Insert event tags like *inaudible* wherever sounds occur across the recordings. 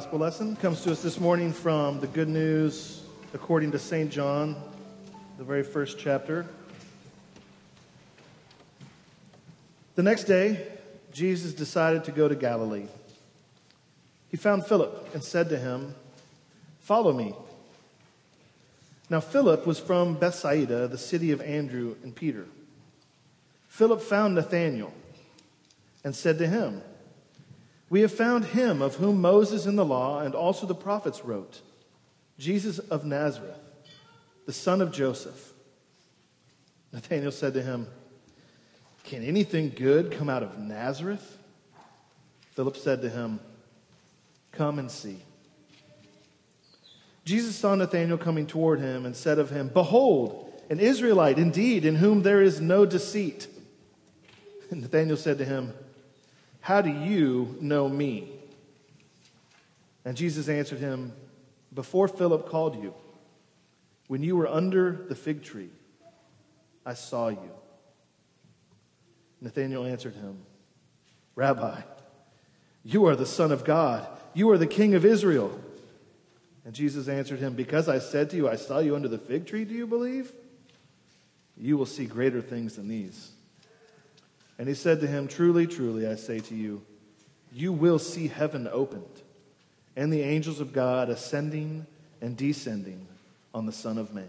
Gospel lesson comes to us this morning from the Good News according to St. John, the very first chapter. The next day, Jesus decided to go to Galilee. He found Philip and said to him, Follow me. Now, Philip was from Bethsaida, the city of Andrew and Peter. Philip found Nathanael and said to him, We have found him of whom Moses in the law and also the prophets wrote, Jesus of Nazareth, the son of Joseph. Nathanael said to him, Can anything good come out of Nazareth? Philip said to him, Come and see. Jesus saw Nathanael coming toward him and said of him, Behold, an Israelite indeed, in whom there is no deceit. *laughs* And Nathanael said to him, How do you know me? And Jesus answered him, Before Philip called you, when you were under the fig tree, I saw you. Nathanael answered him, Rabbi, you are the Son of God, you are the King of Israel. And Jesus answered him, Because I said to you, I saw you under the fig tree, do you believe? You will see greater things than these. And he said to him, Truly, truly, I say to you, you will see heaven opened and the angels of God ascending and descending on the Son of Man.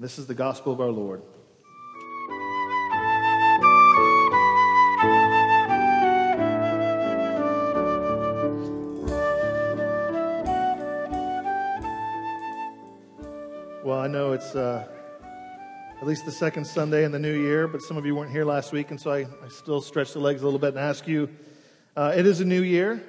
This is the gospel of our Lord. Well, I know it's uh, at least the second Sunday in the new year, but some of you weren't here last week, and so I, I still stretch the legs a little bit and ask you uh, it is a new year.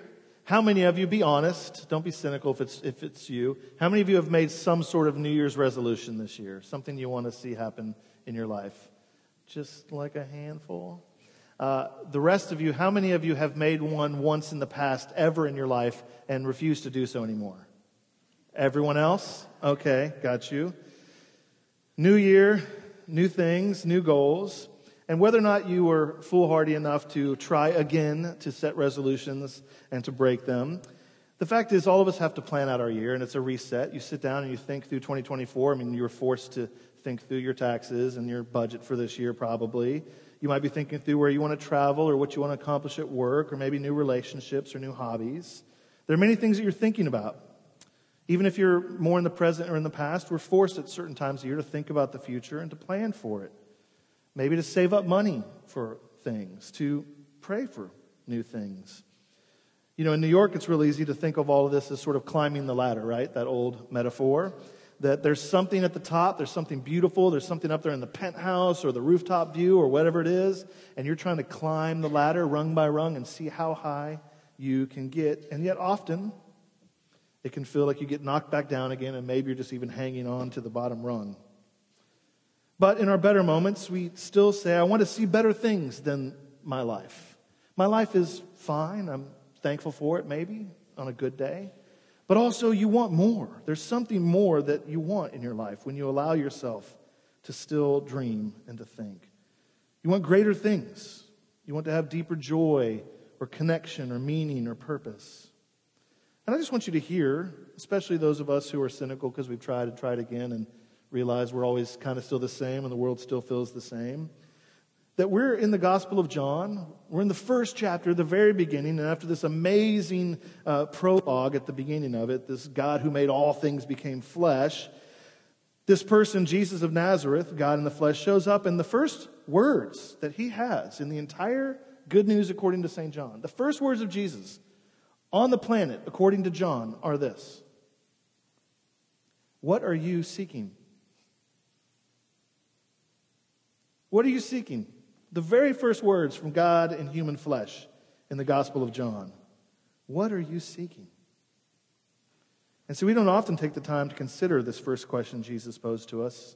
How many of you, be honest, don't be cynical if it's, if it's you, how many of you have made some sort of New Year's resolution this year? Something you want to see happen in your life? Just like a handful? Uh, the rest of you, how many of you have made one once in the past, ever in your life, and refused to do so anymore? Everyone else? Okay, got you. New year, new things, new goals. And whether or not you were foolhardy enough to try again to set resolutions and to break them, the fact is, all of us have to plan out our year, and it's a reset. You sit down and you think through 2024. I mean, you were forced to think through your taxes and your budget for this year, probably. You might be thinking through where you want to travel or what you want to accomplish at work, or maybe new relationships or new hobbies. There are many things that you're thinking about. Even if you're more in the present or in the past, we're forced at certain times of year to think about the future and to plan for it. Maybe to save up money for things, to pray for new things. You know, in New York, it's real easy to think of all of this as sort of climbing the ladder, right? That old metaphor. That there's something at the top, there's something beautiful, there's something up there in the penthouse or the rooftop view or whatever it is, and you're trying to climb the ladder rung by rung and see how high you can get. And yet, often, it can feel like you get knocked back down again, and maybe you're just even hanging on to the bottom rung. But in our better moments, we still say, I want to see better things than my life. My life is fine. I'm thankful for it, maybe, on a good day. But also, you want more. There's something more that you want in your life when you allow yourself to still dream and to think. You want greater things. You want to have deeper joy or connection or meaning or purpose. And I just want you to hear, especially those of us who are cynical because we've tried and tried again and realize we're always kind of still the same and the world still feels the same, that we're in the Gospel of John. We're in the first chapter, the very beginning, and after this amazing uh, prologue at the beginning of it, this God who made all things became flesh, this person, Jesus of Nazareth, God in the flesh, shows up, and the first words that he has in the entire good news according to St. John, the first words of Jesus on the planet, according to John, are this What are you seeking? What are you seeking? The very first words from God in human flesh in the Gospel of John. What are you seeking? And so we don't often take the time to consider this first question Jesus posed to us.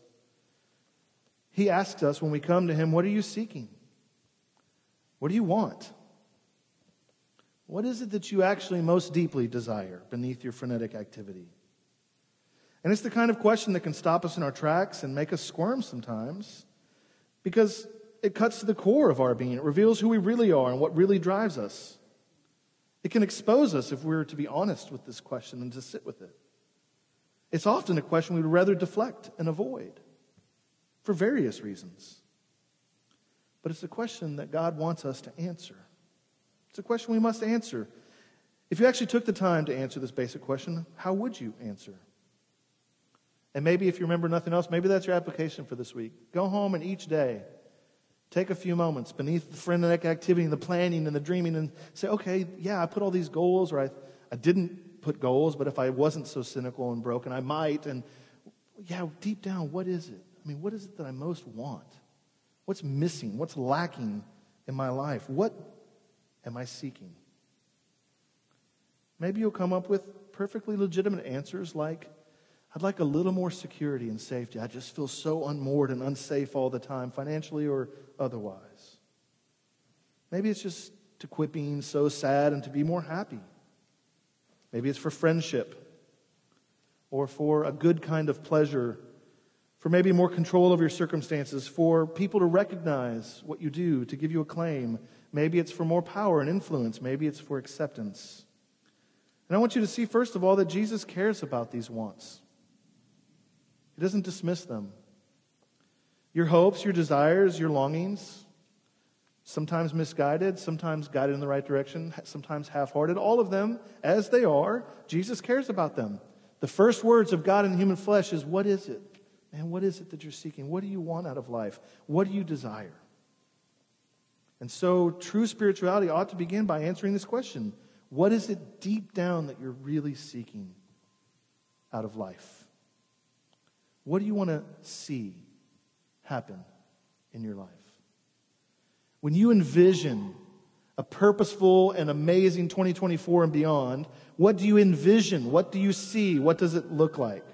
He asks us when we come to Him, What are you seeking? What do you want? What is it that you actually most deeply desire beneath your frenetic activity? And it's the kind of question that can stop us in our tracks and make us squirm sometimes because it cuts to the core of our being. It reveals who we really are and what really drives us. It can expose us if we're to be honest with this question and to sit with it. It's often a question we would rather deflect and avoid for various reasons. But it's a question that God wants us to answer. It's a question we must answer. If you actually took the time to answer this basic question, how would you answer? And maybe if you remember nothing else, maybe that's your application for this week. Go home and each day take a few moments beneath the frenetic activity and the planning and the dreaming and say, okay, yeah, I put all these goals, or I, I didn't put goals, but if I wasn't so cynical and broken, I might. And yeah, deep down, what is it? I mean, what is it that I most want? What's missing? What's lacking in my life? What am I seeking? Maybe you'll come up with perfectly legitimate answers like, I'd like a little more security and safety. I just feel so unmoored and unsafe all the time, financially or otherwise. Maybe it's just to quit being so sad and to be more happy. Maybe it's for friendship or for a good kind of pleasure, for maybe more control of your circumstances, for people to recognize what you do, to give you a claim. Maybe it's for more power and influence. Maybe it's for acceptance. And I want you to see, first of all, that Jesus cares about these wants. He doesn't dismiss them. Your hopes, your desires, your longings, sometimes misguided, sometimes guided in the right direction, sometimes half hearted, all of them, as they are, Jesus cares about them. The first words of God in human flesh is, What is it? Man, what is it that you're seeking? What do you want out of life? What do you desire? And so, true spirituality ought to begin by answering this question What is it deep down that you're really seeking out of life? What do you want to see happen in your life? When you envision a purposeful and amazing 2024 and beyond, what do you envision? What do you see? What does it look like?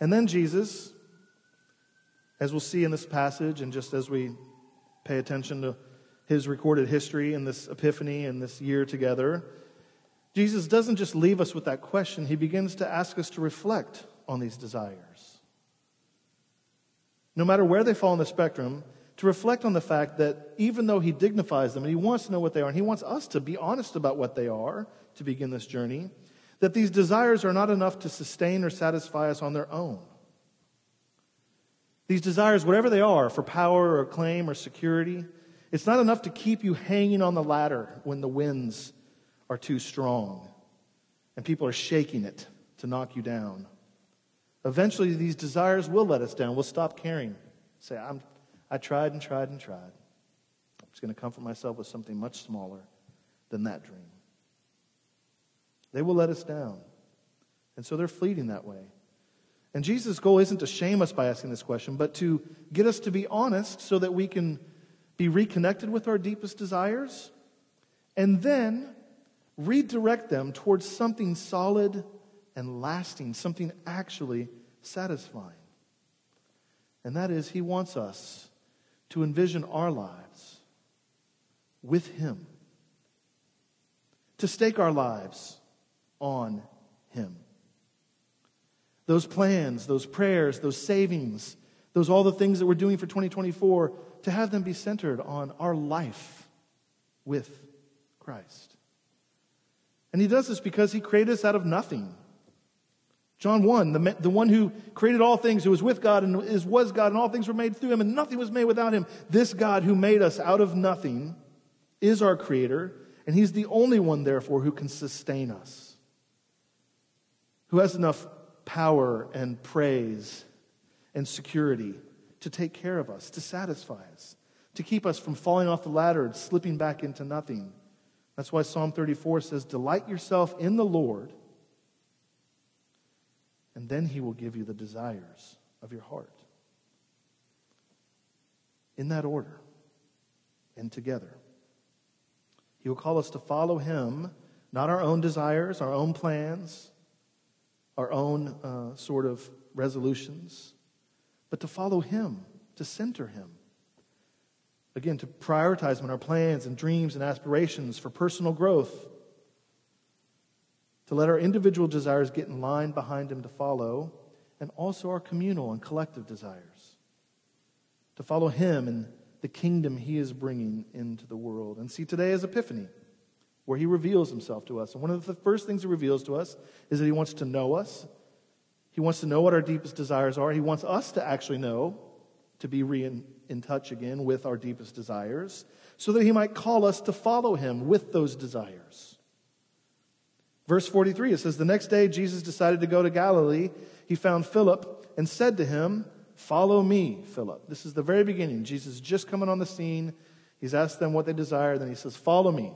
And then Jesus, as we'll see in this passage, and just as we pay attention to his recorded history and this epiphany and this year together, Jesus doesn't just leave us with that question, he begins to ask us to reflect on these desires. No matter where they fall on the spectrum, to reflect on the fact that even though he dignifies them and he wants to know what they are, and he wants us to be honest about what they are to begin this journey, that these desires are not enough to sustain or satisfy us on their own. These desires, whatever they are, for power or claim or security, it's not enough to keep you hanging on the ladder when the winds are too strong and people are shaking it to knock you down. Eventually, these desires will let us down. We'll stop caring. Say, I'm, I tried and tried and tried. I'm just going to comfort myself with something much smaller than that dream. They will let us down. And so they're fleeting that way. And Jesus' goal isn't to shame us by asking this question, but to get us to be honest so that we can be reconnected with our deepest desires and then redirect them towards something solid and lasting, something actually satisfying. And that is, He wants us to envision our lives with Him, to stake our lives on Him. Those plans, those prayers, those savings, those all the things that we're doing for 2024, to have them be centered on our life with Christ. And he does this because he created us out of nothing. John 1, the, the one who created all things, who was with God and is, was God, and all things were made through him, and nothing was made without him. This God who made us out of nothing is our creator, and he's the only one, therefore, who can sustain us, who has enough power and praise and security to take care of us, to satisfy us, to keep us from falling off the ladder and slipping back into nothing. That's why Psalm 34 says, Delight yourself in the Lord, and then he will give you the desires of your heart. In that order and together. He will call us to follow him, not our own desires, our own plans, our own uh, sort of resolutions, but to follow him, to center him. Again, to prioritize in our plans and dreams and aspirations for personal growth. To let our individual desires get in line behind Him to follow, and also our communal and collective desires. To follow Him in the kingdom he is bringing into the world. And see, today is Epiphany, where he reveals himself to us. And one of the first things he reveals to us is that he wants to know us. He wants to know what our deepest desires are. He wants us to actually know, to be re in, in touch again with our deepest desires, so that he might call us to follow him with those desires. Verse 43, it says, The next day Jesus decided to go to Galilee. He found Philip and said to him, Follow me, Philip. This is the very beginning. Jesus is just coming on the scene. He's asked them what they desire. Then he says, Follow me.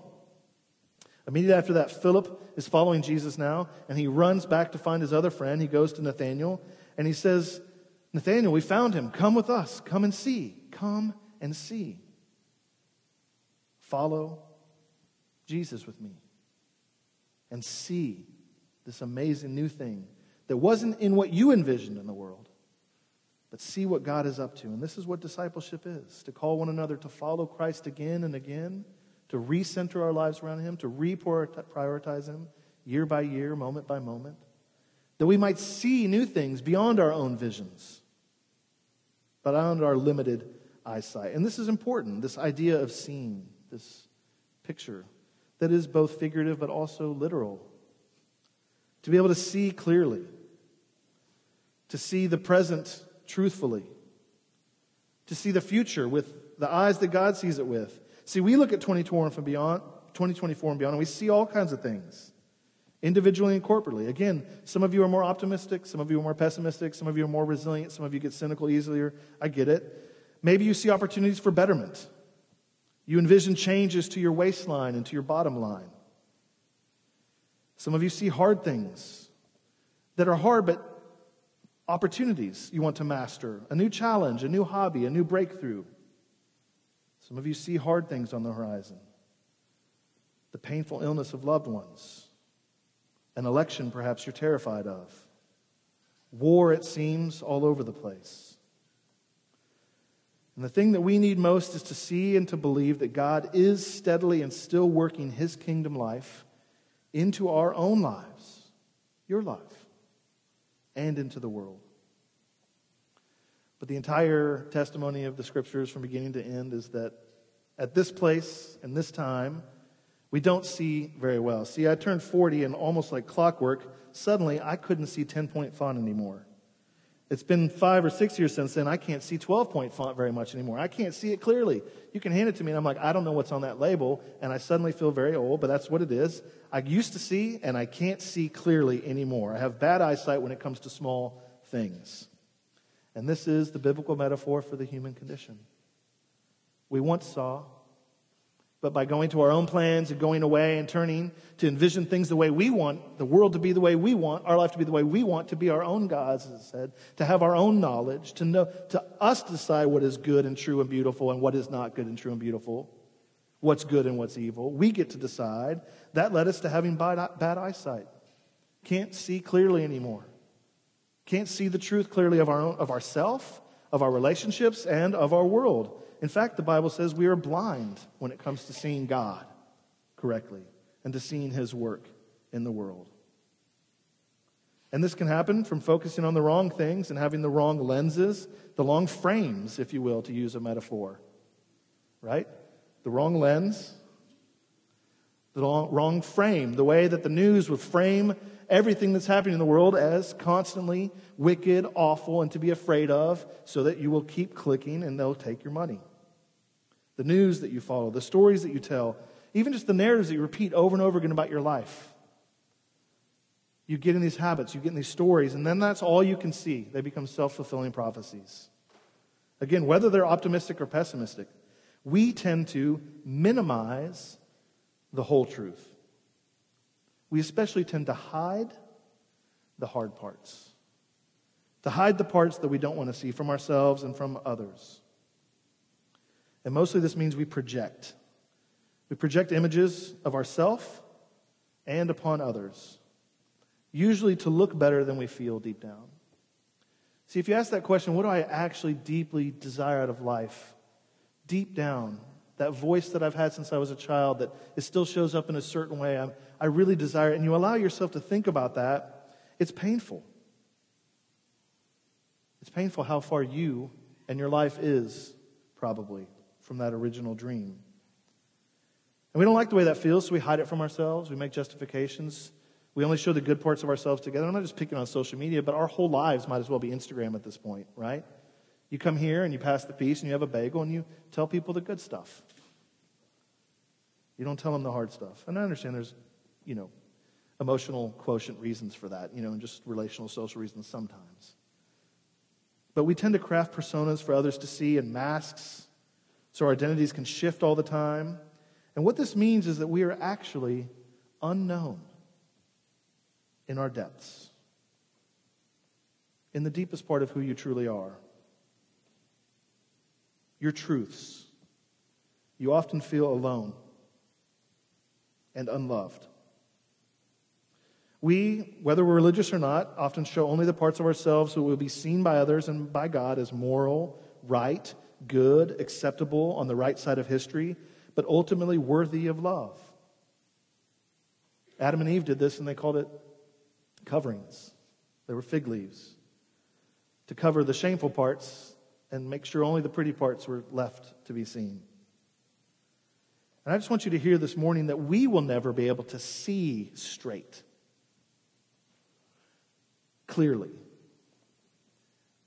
Immediately after that, Philip is following Jesus now, and he runs back to find his other friend. He goes to Nathanael, and he says, Nathanael, we found him. Come with us. Come and see. Come and see. Follow Jesus with me and see this amazing new thing that wasn't in what you envisioned in the world, but see what God is up to. And this is what discipleship is to call one another to follow Christ again and again, to recenter our lives around Him, to reprioritize Him year by year, moment by moment, that we might see new things beyond our own visions, but beyond our limited eyesight. And this is important this idea of seeing, this picture that is both figurative but also literal. To be able to see clearly, to see the present truthfully, to see the future with the eyes that God sees it with. See, we look at 2024 and beyond, 2024 and beyond, and we see all kinds of things, individually and corporately. Again, some of you are more optimistic, some of you are more pessimistic, some of you are more resilient, some of you get cynical easier. I get it. Maybe you see opportunities for betterment. You envision changes to your waistline and to your bottom line. Some of you see hard things that are hard, but opportunities you want to master, a new challenge, a new hobby, a new breakthrough. Some of you see hard things on the horizon the painful illness of loved ones, an election perhaps you're terrified of, war, it seems, all over the place. And the thing that we need most is to see and to believe that God is steadily and still working his kingdom life into our own lives, your life and into the world. But the entire testimony of the scriptures from beginning to end is that at this place and this time, we don't see very well. See, I turned 40 and almost like clockwork, suddenly I couldn't see 10 point font anymore. It's been five or six years since then. I can't see 12 point font very much anymore. I can't see it clearly. You can hand it to me, and I'm like, I don't know what's on that label, and I suddenly feel very old, but that's what it is. I used to see, and I can't see clearly anymore. I have bad eyesight when it comes to small things. And this is the biblical metaphor for the human condition. We once saw, but by going to our own plans and going away and turning to envision things the way we want, the world to be the way we want, our life to be the way we want, to be our own gods, as it said, to have our own knowledge, to know, to us decide what is good and true and beautiful and what is not good and true and beautiful what's good and what's evil. We get to decide. That led us to having bad, bad eyesight. Can't see clearly anymore. Can't see the truth clearly of our own, of ourself, of our relationships, and of our world. In fact, the Bible says we are blind when it comes to seeing God correctly and to seeing His work in the world. And this can happen from focusing on the wrong things and having the wrong lenses, the wrong frames, if you will, to use a metaphor. Right? the wrong lens, the wrong frame, the way that the news would frame everything that's happening in the world as constantly wicked, awful, and to be afraid of, so that you will keep clicking and they'll take your money. The news that you follow, the stories that you tell, even just the narratives that you repeat over and over again about your life. You get in these habits, you get in these stories, and then that's all you can see. They become self fulfilling prophecies. Again, whether they're optimistic or pessimistic, we tend to minimize the whole truth. We especially tend to hide the hard parts, to hide the parts that we don't want to see from ourselves and from others. And mostly this means we project. We project images of ourself and upon others, usually to look better than we feel deep down. See, if you ask that question, what do I actually deeply desire out of life? deep down, that voice that I've had since I was a child that it still shows up in a certain way, i I really desire and you allow yourself to think about that, it's painful. It's painful how far you and your life is, probably, from that original dream. And we don't like the way that feels, so we hide it from ourselves. We make justifications. We only show the good parts of ourselves together. I'm not just picking on social media, but our whole lives might as well be Instagram at this point, right? You come here and you pass the peace and you have a bagel and you tell people the good stuff. You don't tell them the hard stuff. And I understand there's, you know, emotional quotient reasons for that, you know, and just relational social reasons sometimes. But we tend to craft personas for others to see and masks so our identities can shift all the time. And what this means is that we are actually unknown in our depths, in the deepest part of who you truly are. Your truths. You often feel alone and unloved. We, whether we're religious or not, often show only the parts of ourselves that will be seen by others and by God as moral, right, good, acceptable, on the right side of history, but ultimately worthy of love. Adam and Eve did this and they called it coverings. They were fig leaves to cover the shameful parts and make sure only the pretty parts were left to be seen. And I just want you to hear this morning that we will never be able to see straight clearly.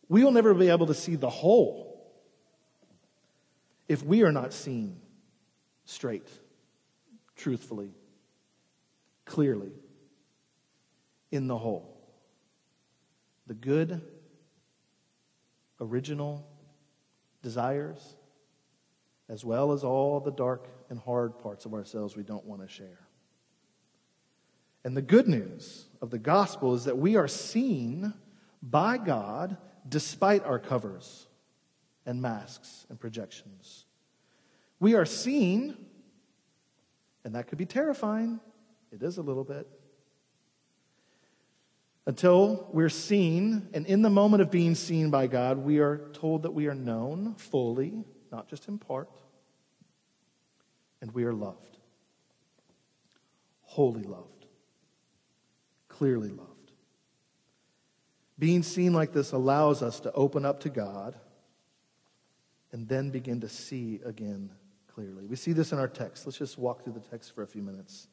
We will never be able to see the whole if we are not seen straight, truthfully, clearly, in the whole. The good, original desires, as well as all the dark and hard parts of ourselves we don't want to share. And the good news of the gospel is that we are seen by God despite our covers and masks and projections. We are seen, and that could be terrifying. It is a little bit. Until we're seen, and in the moment of being seen by God, we are told that we are known fully, not just in part, and we are loved. Wholly loved clearly loved. Being seen like this allows us to open up to God and then begin to see again clearly. We see this in our text. Let's just walk through the text for a few minutes.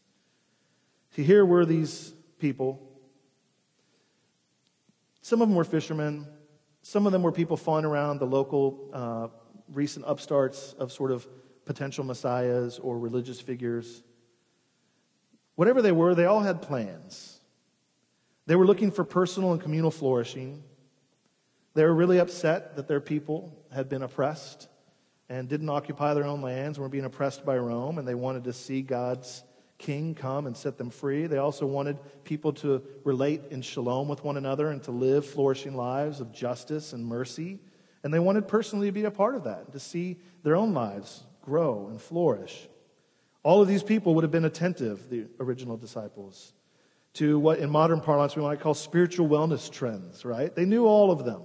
See, here were these people. Some of them were fishermen. Some of them were people flying around the local uh, recent upstarts of sort of potential messiahs or religious figures. Whatever they were, they all had plans. They were looking for personal and communal flourishing. They were really upset that their people had been oppressed and didn't occupy their own lands and were being oppressed by Rome, and they wanted to see God's king come and set them free. They also wanted people to relate in shalom with one another and to live flourishing lives of justice and mercy. And they wanted personally to be a part of that, to see their own lives grow and flourish. All of these people would have been attentive, the original disciples to what in modern parlance we might call spiritual wellness trends, right? They knew all of them.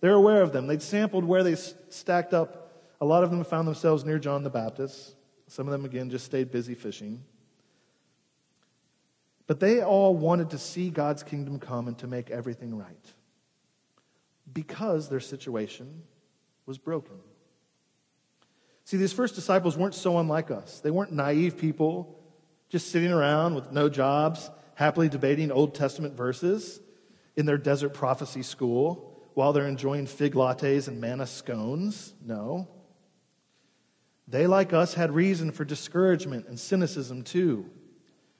They're aware of them. They'd sampled where they stacked up. A lot of them found themselves near John the Baptist. Some of them, again, just stayed busy fishing. But they all wanted to see God's kingdom come and to make everything right because their situation was broken. See, these first disciples weren't so unlike us. They weren't naive people just sitting around with no jobs happily debating Old Testament verses in their desert prophecy school while they're enjoying fig lattes and manna scones. No. They, like us, had reason for discouragement and cynicism too.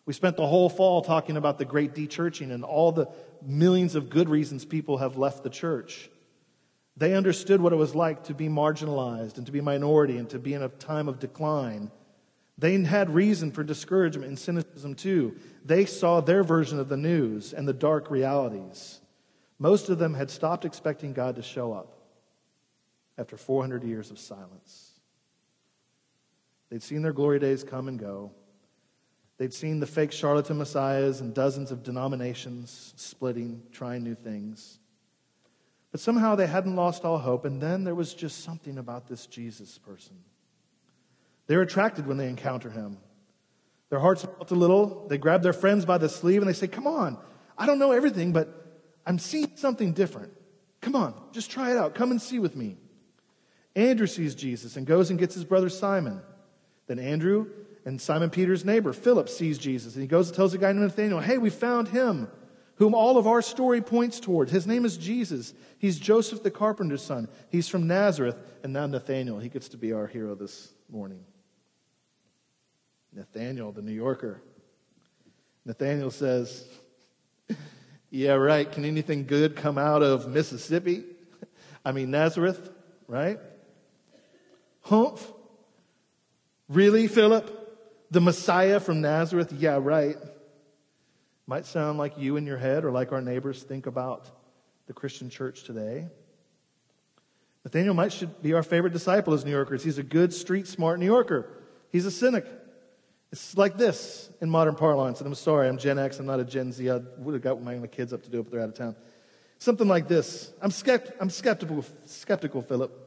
We spent the whole fall talking about the great dechurching and all the millions of good reasons people have left the church. They understood what it was like to be marginalized and to be minority and to be in a time of decline they had reason for discouragement and cynicism too. They saw their version of the news and the dark realities. Most of them had stopped expecting God to show up after 400 years of silence. They'd seen their glory days come and go. They'd seen the fake charlatan messiahs and dozens of denominations splitting, trying new things. But somehow they hadn't lost all hope, and then there was just something about this Jesus person. They're attracted when they encounter him. Their hearts melt a little. They grab their friends by the sleeve and they say, Come on, I don't know everything, but I'm seeing something different. Come on, just try it out. Come and see with me. Andrew sees Jesus and goes and gets his brother Simon. Then Andrew and Simon Peter's neighbor, Philip, sees Jesus and he goes and tells the guy named Nathanael, Hey, we found him, whom all of our story points toward. His name is Jesus. He's Joseph the carpenter's son. He's from Nazareth. And now Nathanael, he gets to be our hero this morning. Nathanael, the New Yorker. Nathanael says, Yeah, right. Can anything good come out of Mississippi? I mean, Nazareth, right? Humph? Really, Philip? The Messiah from Nazareth? Yeah, right. Might sound like you in your head or like our neighbors think about the Christian church today. Nathanael might should be our favorite disciple as New Yorkers. He's a good, street smart New Yorker. He's a cynic. It's like this in modern parlance, and I'm sorry, I'm Gen X, I'm not a Gen Z. I would have got my kids up to do it, but they're out of town. Something like this. I'm, skept- I'm skeptical, skeptical, Philip.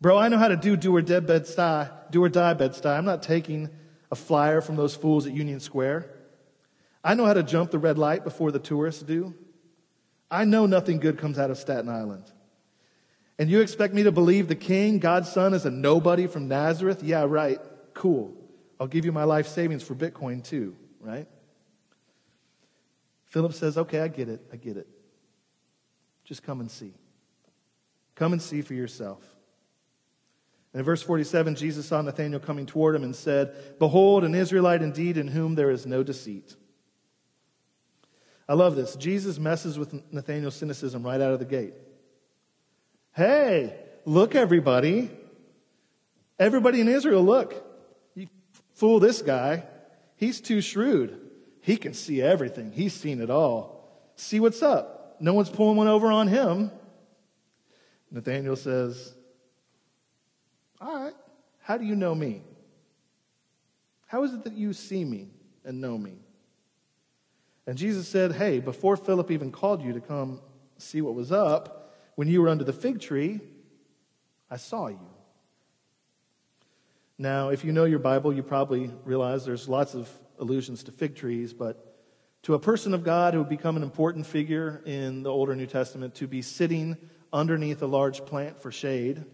Bro, I know how to do do or dead bed die, do or die bed stuy. I'm not taking a flyer from those fools at Union Square. I know how to jump the red light before the tourists do. I know nothing good comes out of Staten Island. And you expect me to believe the king, God's son, is a nobody from Nazareth? Yeah, right. Cool. I'll give you my life savings for Bitcoin too, right? Philip says, Okay, I get it. I get it. Just come and see. Come and see for yourself. And in verse 47, Jesus saw Nathanael coming toward him and said, Behold, an Israelite indeed in whom there is no deceit. I love this. Jesus messes with Nathanael's cynicism right out of the gate. Hey, look, everybody. Everybody in Israel, look fool this guy. He's too shrewd. He can see everything, he's seen it all. See what's up. No one's pulling one over on him. Nathanael says, All right, how do you know me? How is it that you see me and know me? And Jesus said, Hey, before Philip even called you to come see what was up, when you were under the fig tree, I saw you. Now, if you know your Bible, you probably realize there's lots of allusions to fig trees, but to a person of God who would become an important figure in the Older New Testament, to be sitting underneath a large plant for shade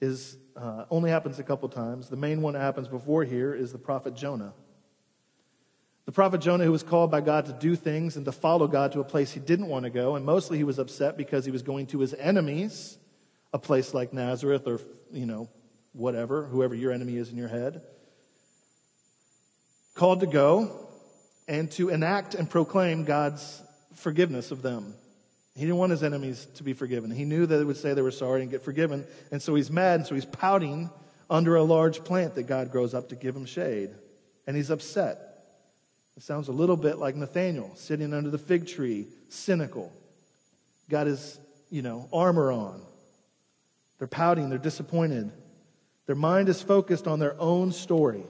is uh, only happens a couple times. The main one that happens before here is the prophet Jonah. The prophet Jonah, who was called by God to do things and to follow God to a place he didn't want to go, and mostly he was upset because he was going to his enemies, a place like Nazareth or, you know, whatever, whoever your enemy is in your head, called to go and to enact and proclaim God's forgiveness of them. He didn't want his enemies to be forgiven. He knew that it would say they were sorry and get forgiven. And so he's mad, and so he's pouting under a large plant that God grows up to give him shade. And he's upset. It sounds a little bit like Nathanael sitting under the fig tree, cynical. Got his, you know, armor on. They're pouting, they're disappointed. Their mind is focused on their own story,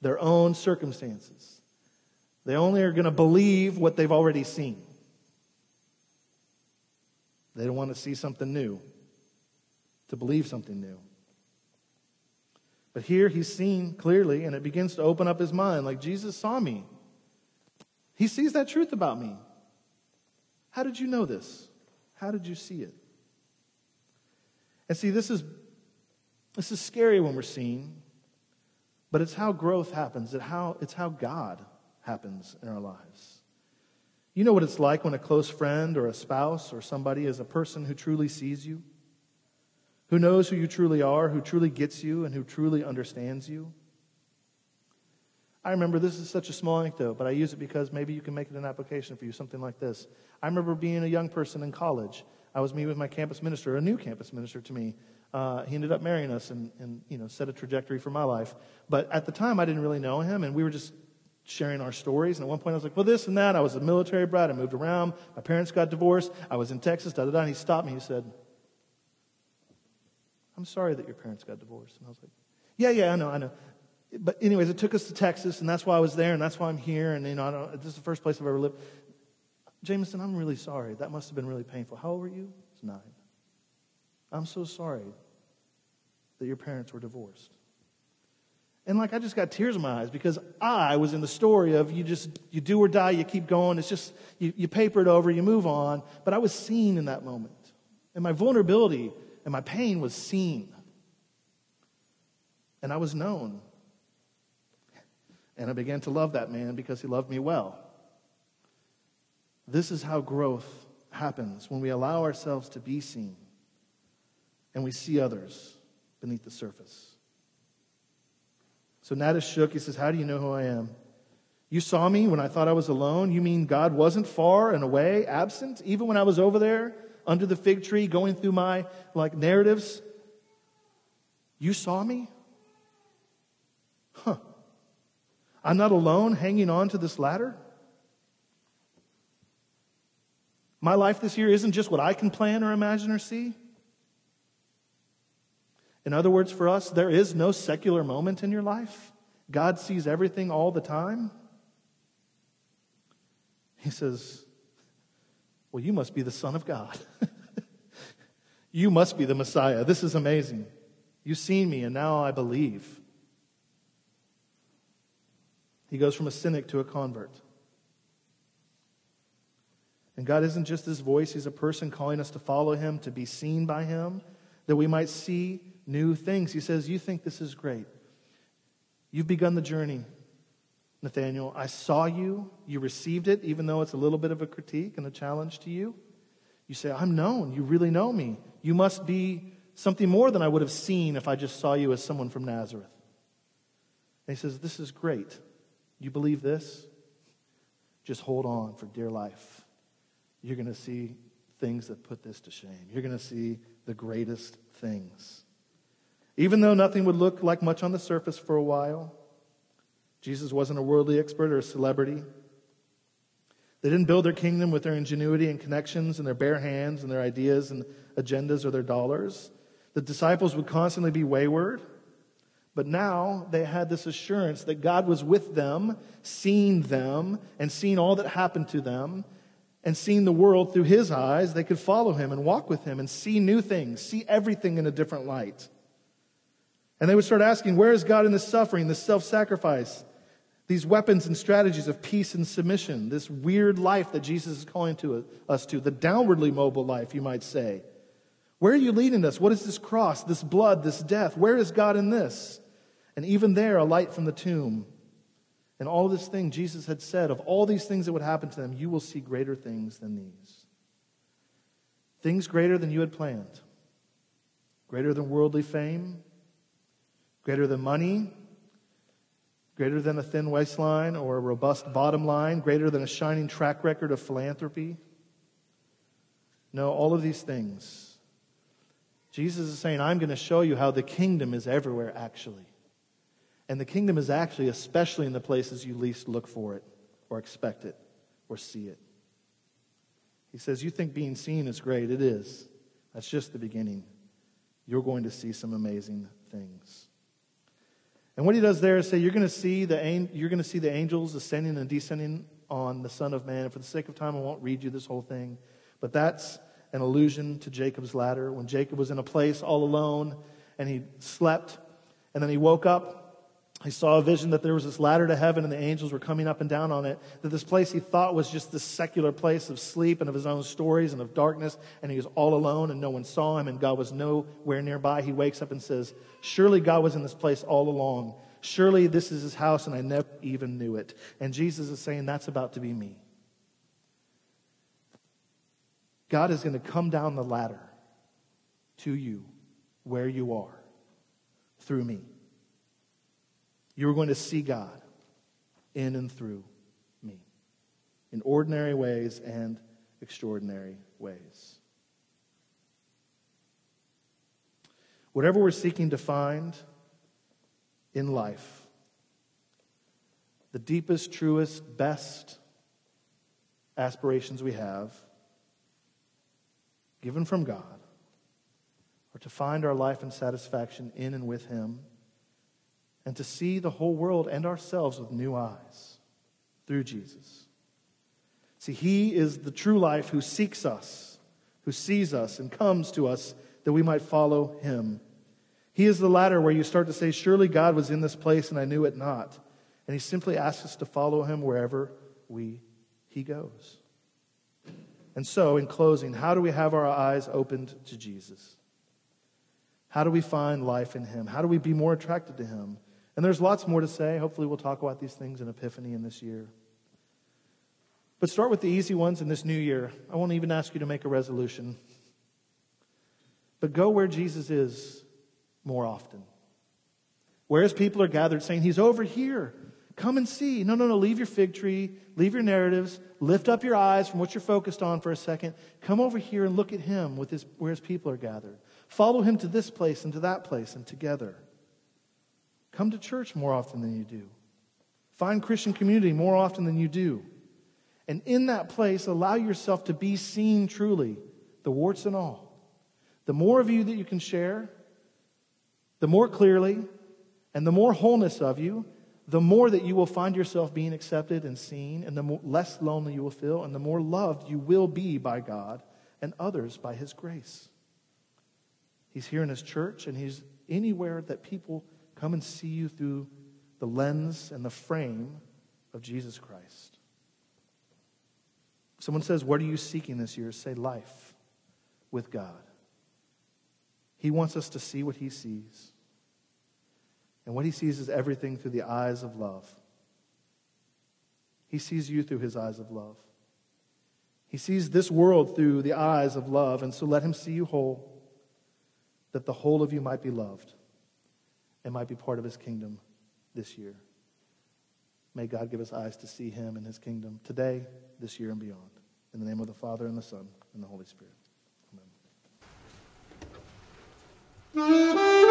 their own circumstances. They only are going to believe what they've already seen. They don't want to see something new, to believe something new. But here he's seen clearly, and it begins to open up his mind like Jesus saw me. He sees that truth about me. How did you know this? How did you see it? And see, this is this is scary when we're seeing, but it's how growth happens. It's how, it's how God happens in our lives. You know what it's like when a close friend or a spouse or somebody is a person who truly sees you, who knows who you truly are, who truly gets you, and who truly understands you. I remember this is such a small anecdote, but I use it because maybe you can make it an application for you, something like this. I remember being a young person in college. I was meeting with my campus minister, a new campus minister to me, uh, he ended up marrying us and, and you know set a trajectory for my life. But at the time, I didn't really know him, and we were just sharing our stories. And at one point, I was like, "Well, this and that." I was a military brat. I moved around. My parents got divorced. I was in Texas. Da da da. And he stopped me. He said, "I'm sorry that your parents got divorced." And I was like, "Yeah, yeah, I know, I know." But anyways, it took us to Texas, and that's why I was there, and that's why I'm here. And you know, this is the first place I've ever lived. Jamison, I'm really sorry. That must have been really painful. How old were you? It's nine. I'm so sorry that your parents were divorced. And like I just got tears in my eyes because I was in the story of you just you do or die, you keep going. It's just you, you paper it over, you move on. But I was seen in that moment. And my vulnerability and my pain was seen. And I was known. And I began to love that man because he loved me well. This is how growth happens when we allow ourselves to be seen and we see others beneath the surface. So Nat is shook. He says, How do you know who I am? You saw me when I thought I was alone. You mean God wasn't far and away, absent, even when I was over there under the fig tree going through my like narratives? You saw me? Huh. I'm not alone hanging on to this ladder? My life this year isn't just what I can plan or imagine or see. In other words, for us, there is no secular moment in your life. God sees everything all the time. He says, Well, you must be the Son of God. *laughs* you must be the Messiah. This is amazing. You've seen me, and now I believe. He goes from a cynic to a convert. And God isn't just this voice, He's a person calling us to follow Him, to be seen by Him, that we might see new things. He says, You think this is great. You've begun the journey, Nathanael. I saw you. You received it, even though it's a little bit of a critique and a challenge to you. You say, I'm known. You really know me. You must be something more than I would have seen if I just saw you as someone from Nazareth. And he says, This is great. You believe this? Just hold on for dear life you're going to see things that put this to shame. You're going to see the greatest things. Even though nothing would look like much on the surface for a while, Jesus wasn't a worldly expert or a celebrity. They didn't build their kingdom with their ingenuity and connections and their bare hands and their ideas and agendas or their dollars. The disciples would constantly be wayward, but now they had this assurance that God was with them, seeing them, and seeing all that happened to them, and seeing the world through his eyes, they could follow him and walk with him and see new things, see everything in a different light. And they would start asking, where is God in this suffering, this self sacrifice, these weapons and strategies of peace and submission, this weird life that Jesus is calling to us to, the downwardly mobile life, you might say? Where are you leading us? What is this cross, this blood, this death? Where is God in this? And even there, a light from the tomb and all this thing Jesus had said, of all these things that would happen to them, you will see greater things than these. Things greater than you had planned, greater than worldly fame, greater than money, greater than a thin waistline or a robust bottom line, greater than a shining track record of philanthropy. No, all of these things. Jesus is saying, I'm going to show you how the kingdom is everywhere, actually. And the kingdom is actually, especially in the places you least look for it, or expect it, or see it. He says, You think being seen is great. It is. That's just the beginning. You're going to see some amazing things. And what he does there is say, You're going to see the, you're going to see the angels ascending and descending on the Son of Man. And for the sake of time, I won't read you this whole thing. But that's an allusion to Jacob's ladder. When Jacob was in a place all alone and he slept, and then he woke up he saw a vision that there was this ladder to heaven and the angels were coming up and down on it. That this place he thought was just this secular place of sleep and of his own stories and of darkness. And he was all alone and no one saw him and God was nowhere nearby. He wakes up and says, Surely God was in this place all along. Surely this is his house and I never even knew it. And Jesus is saying, That's about to be me. God is going to come down the ladder to you where you are through me. You are going to see God in and through me in ordinary ways and extraordinary ways. Whatever we're seeking to find in life, the deepest, truest, best aspirations we have, given from God, are to find our life and satisfaction in and with Him and to see the whole world and ourselves with new eyes through Jesus. See, He is the true life who seeks us, who sees us, and comes to us that we might follow Him. He is the ladder where you start to say, Surely God was in this place and I knew it not. And He simply asks us to follow Him wherever we, He goes. And so, in closing, how do we have our eyes opened to Jesus? How do we find life in Him? How do we be more attracted to Him? And there's lots more to say. Hopefully, we'll talk about these things in Epiphany in this year. But start with the easy ones in this new year. I won't even ask you to make a resolution. But go where Jesus is more often. Whereas people are gathered saying, He's over here. Come and see. No, no, no. Leave your fig tree. Leave your narratives. Lift up your eyes from what you're focused on for a second. Come over here and look at Him with his, where His people are gathered. Follow Him to this place and to that place and together. Come to church more often than you do. Find Christian community more often than you do. And in that place, allow yourself to be seen truly, the warts and all. The more of you that you can share, the more clearly, and the more wholeness of you, the more that you will find yourself being accepted and seen, and the more, less lonely you will feel, and the more loved you will be by God and others by His grace. He's here in His church, and He's anywhere that people come and see you through the lens and the frame of Jesus Christ. Someone says, What are you seeking this year? Say life with God. He wants us to see what He sees. And what He sees is everything through the eyes of love. He sees you through His eyes of love. He sees this world through the eyes of love, and so let Him see you whole, that the whole of you might be loved and might be part of his kingdom this year. May God give us eyes to see him and his kingdom today, this year, and beyond. In the name of the Father, and the Son, and the Holy Spirit. Amen.